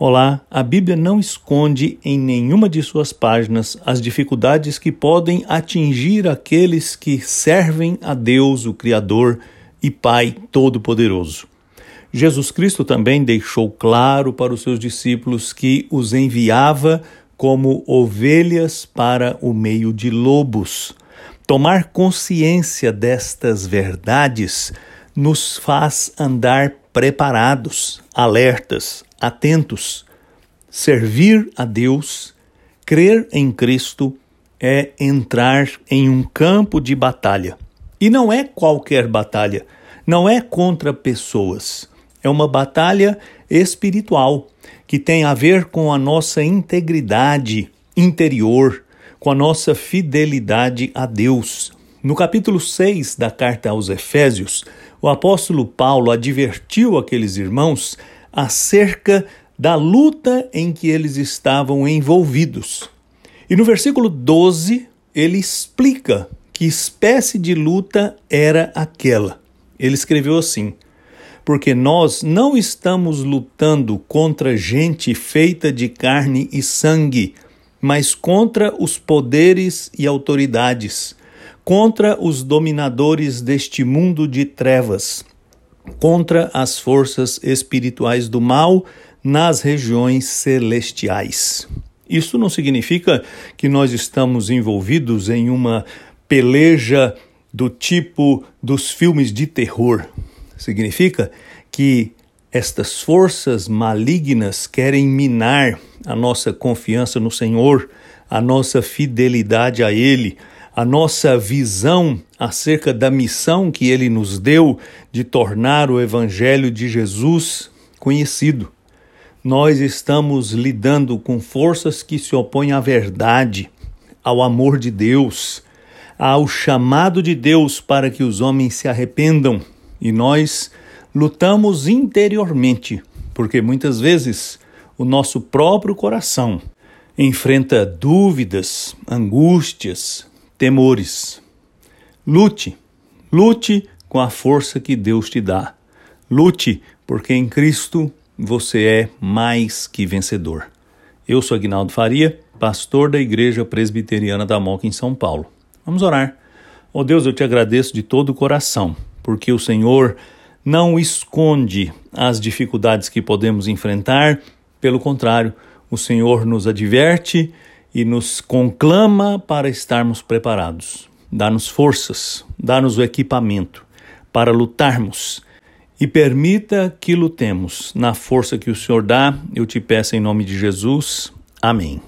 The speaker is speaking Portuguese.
Olá, a Bíblia não esconde em nenhuma de suas páginas as dificuldades que podem atingir aqueles que servem a Deus, o Criador e Pai Todo-Poderoso. Jesus Cristo também deixou claro para os seus discípulos que os enviava como ovelhas para o meio de lobos. Tomar consciência destas verdades nos faz andar preparados, alertas, atentos. Servir a Deus, crer em Cristo, é entrar em um campo de batalha. E não é qualquer batalha, não é contra pessoas. É uma batalha espiritual que tem a ver com a nossa integridade interior, com a nossa fidelidade a Deus. No capítulo 6 da carta aos Efésios, o apóstolo Paulo advertiu aqueles irmãos acerca da luta em que eles estavam envolvidos. E no versículo 12, ele explica que espécie de luta era aquela. Ele escreveu assim: Porque nós não estamos lutando contra gente feita de carne e sangue, mas contra os poderes e autoridades, contra os dominadores deste mundo de trevas contra as forças espirituais do mal nas regiões celestiais. Isso não significa que nós estamos envolvidos em uma peleja do tipo dos filmes de terror. Significa que estas forças malignas querem minar a nossa confiança no Senhor, a nossa fidelidade a Ele, a nossa visão acerca da missão que ele nos deu de tornar o Evangelho de Jesus conhecido. Nós estamos lidando com forças que se opõem à verdade, ao amor de Deus, ao chamado de Deus para que os homens se arrependam. E nós lutamos interiormente, porque muitas vezes o nosso próprio coração enfrenta dúvidas, angústias, temores. Lute, lute com a força que Deus te dá. Lute, porque em Cristo você é mais que vencedor. Eu sou Agnaldo Faria, pastor da Igreja Presbiteriana da Moca em São Paulo. Vamos orar. Oh Deus, eu te agradeço de todo o coração, porque o Senhor não esconde as dificuldades que podemos enfrentar, pelo contrário, o Senhor nos adverte e nos conclama para estarmos preparados. Dá-nos forças, dá-nos o equipamento para lutarmos e permita que lutemos na força que o Senhor dá. Eu te peço em nome de Jesus. Amém.